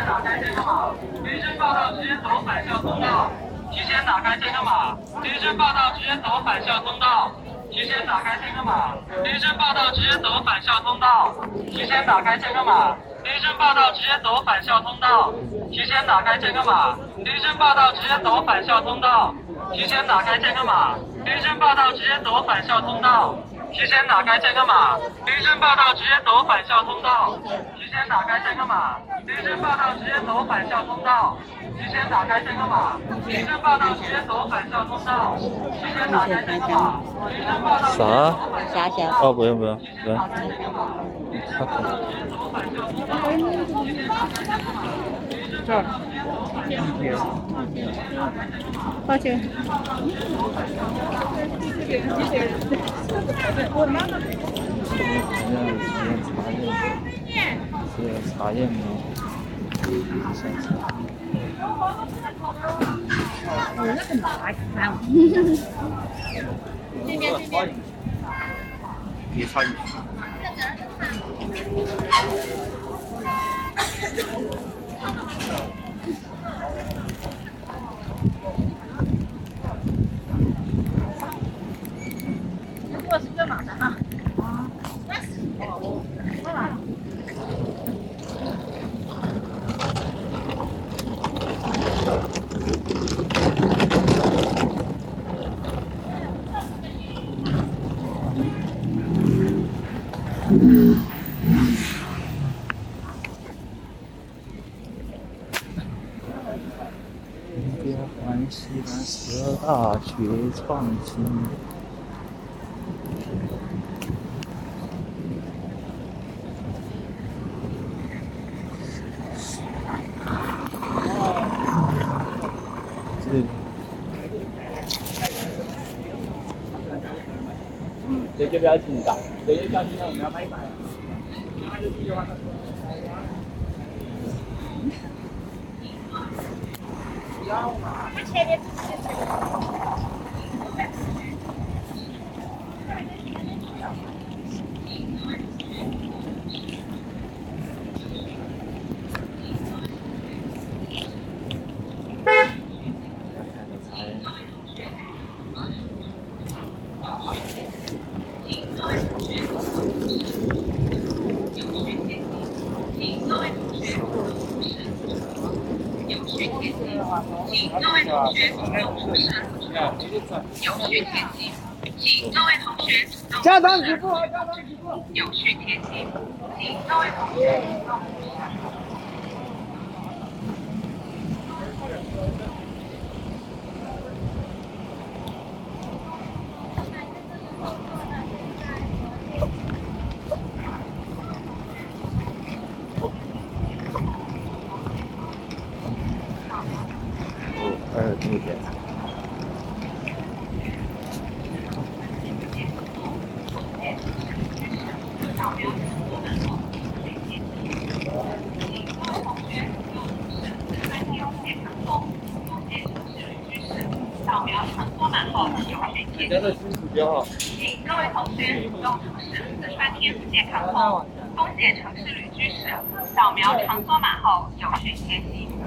先打开这个码，医生报道直接走返校通道。提前打开这个码，医生报道直接走返校通道。提前打开这个码，医生报道直接走返校通道。提前打开这个码，医生报道直接走返校通道。提前打开这个码，医生报道直接走返校通道。提前打开这个码，医生报道直接走返校通道。提前打开这个码，医生报道直接走返校通道。提前打开这个码，医生报道直接走返校通道。提前打开这个码，医生报道直接走返校通道。提前打开这个码，医生报道直接啥？走返校啥啥？哦，不用不用，来，打开这个抱歉。我妈妈。茶叶吗？我那很麻烦。这边这边。别插。环西南十大学创新。嗯，这就比较紧张，这就比较紧张，我们要买。我？前面不。请。各位同学主动出示有序前行，请各位同学主动家长举步，家长举步。有序前行，请各位同学主动出示。请各位同学用城市四川天府健康通风险城市旅居史，扫描场坐码后有序前行。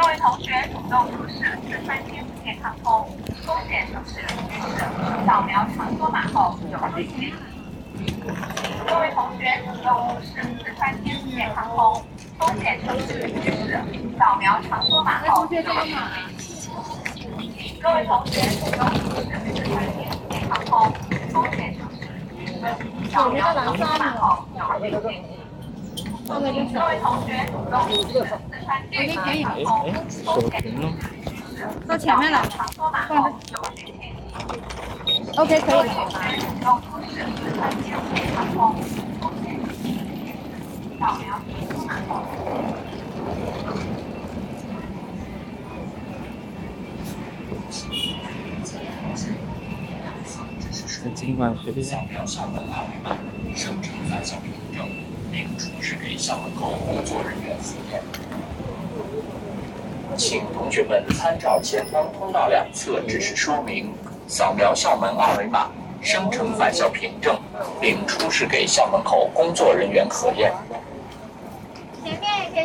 各位同学主动出示四川天福健康通风险城市旅居史，扫描乘坐码后有序填写。请各位同学主动出示四川天福健康通风险城市旅居史，扫描乘坐码后有序填写。请各位同学主动出示四川天福健康通风险城市旅居史，扫描乘坐码后有序填写。请各位同学，主动举手。哎哎，手呢？到前面了。OK，可以。可以今晚学校上的上场反小朋友。并出示给校门口工作人员核验。请同学们参照前方通道两侧指示说明，扫描校门二维码，生成返校凭证，并出示给校门口工作人员核验。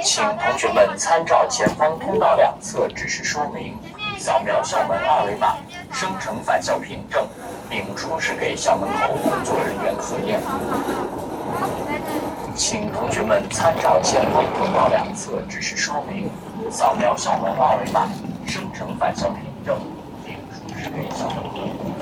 请同学们参照前方通道两侧指示说明，扫描校门二维码，生成返校凭证，并出示给校门口工作人员核验。请同学们参照前方通道两侧指示说明，扫描校门二维码，生成返校凭证，并出示给校门口工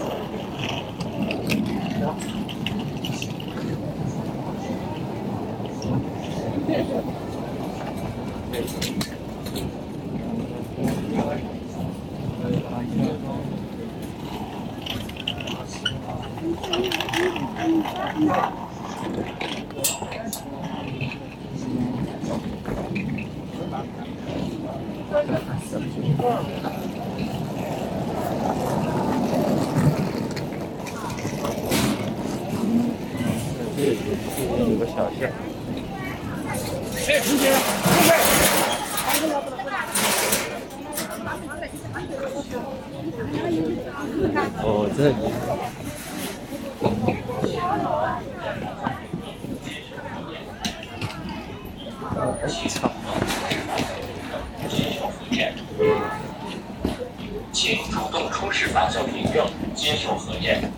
哦，这里。哎，操！请主动出示返校凭证，接受核验。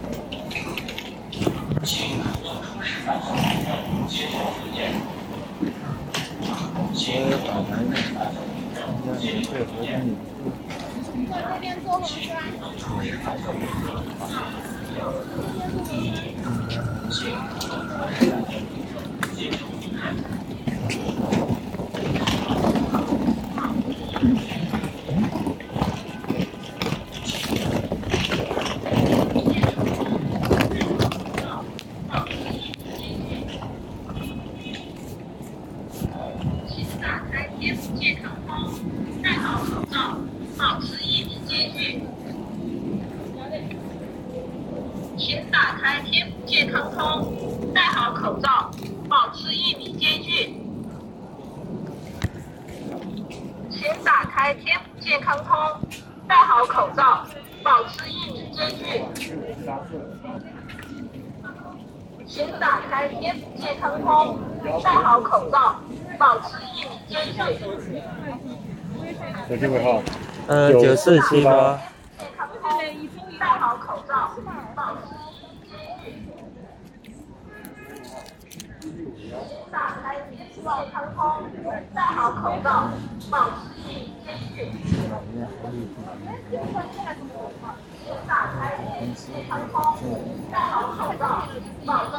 请主动出示返校凭证，接受核验。请主动出示返校凭证，接受核验。请出示返校凭证，请主动出示返校凭证，接受核验。打开贴补健康通，戴好口罩，保持一米间距。请打开贴补健康通，戴好口罩，保持一米间距。请打开贴补健康通，戴好口罩，保持一米间距。请打开贴补健康通，戴好口罩，保持一米间距。手机尾号呃，九四七八。打开贴补健康通，戴好口罩，保持打开戴好口罩，保持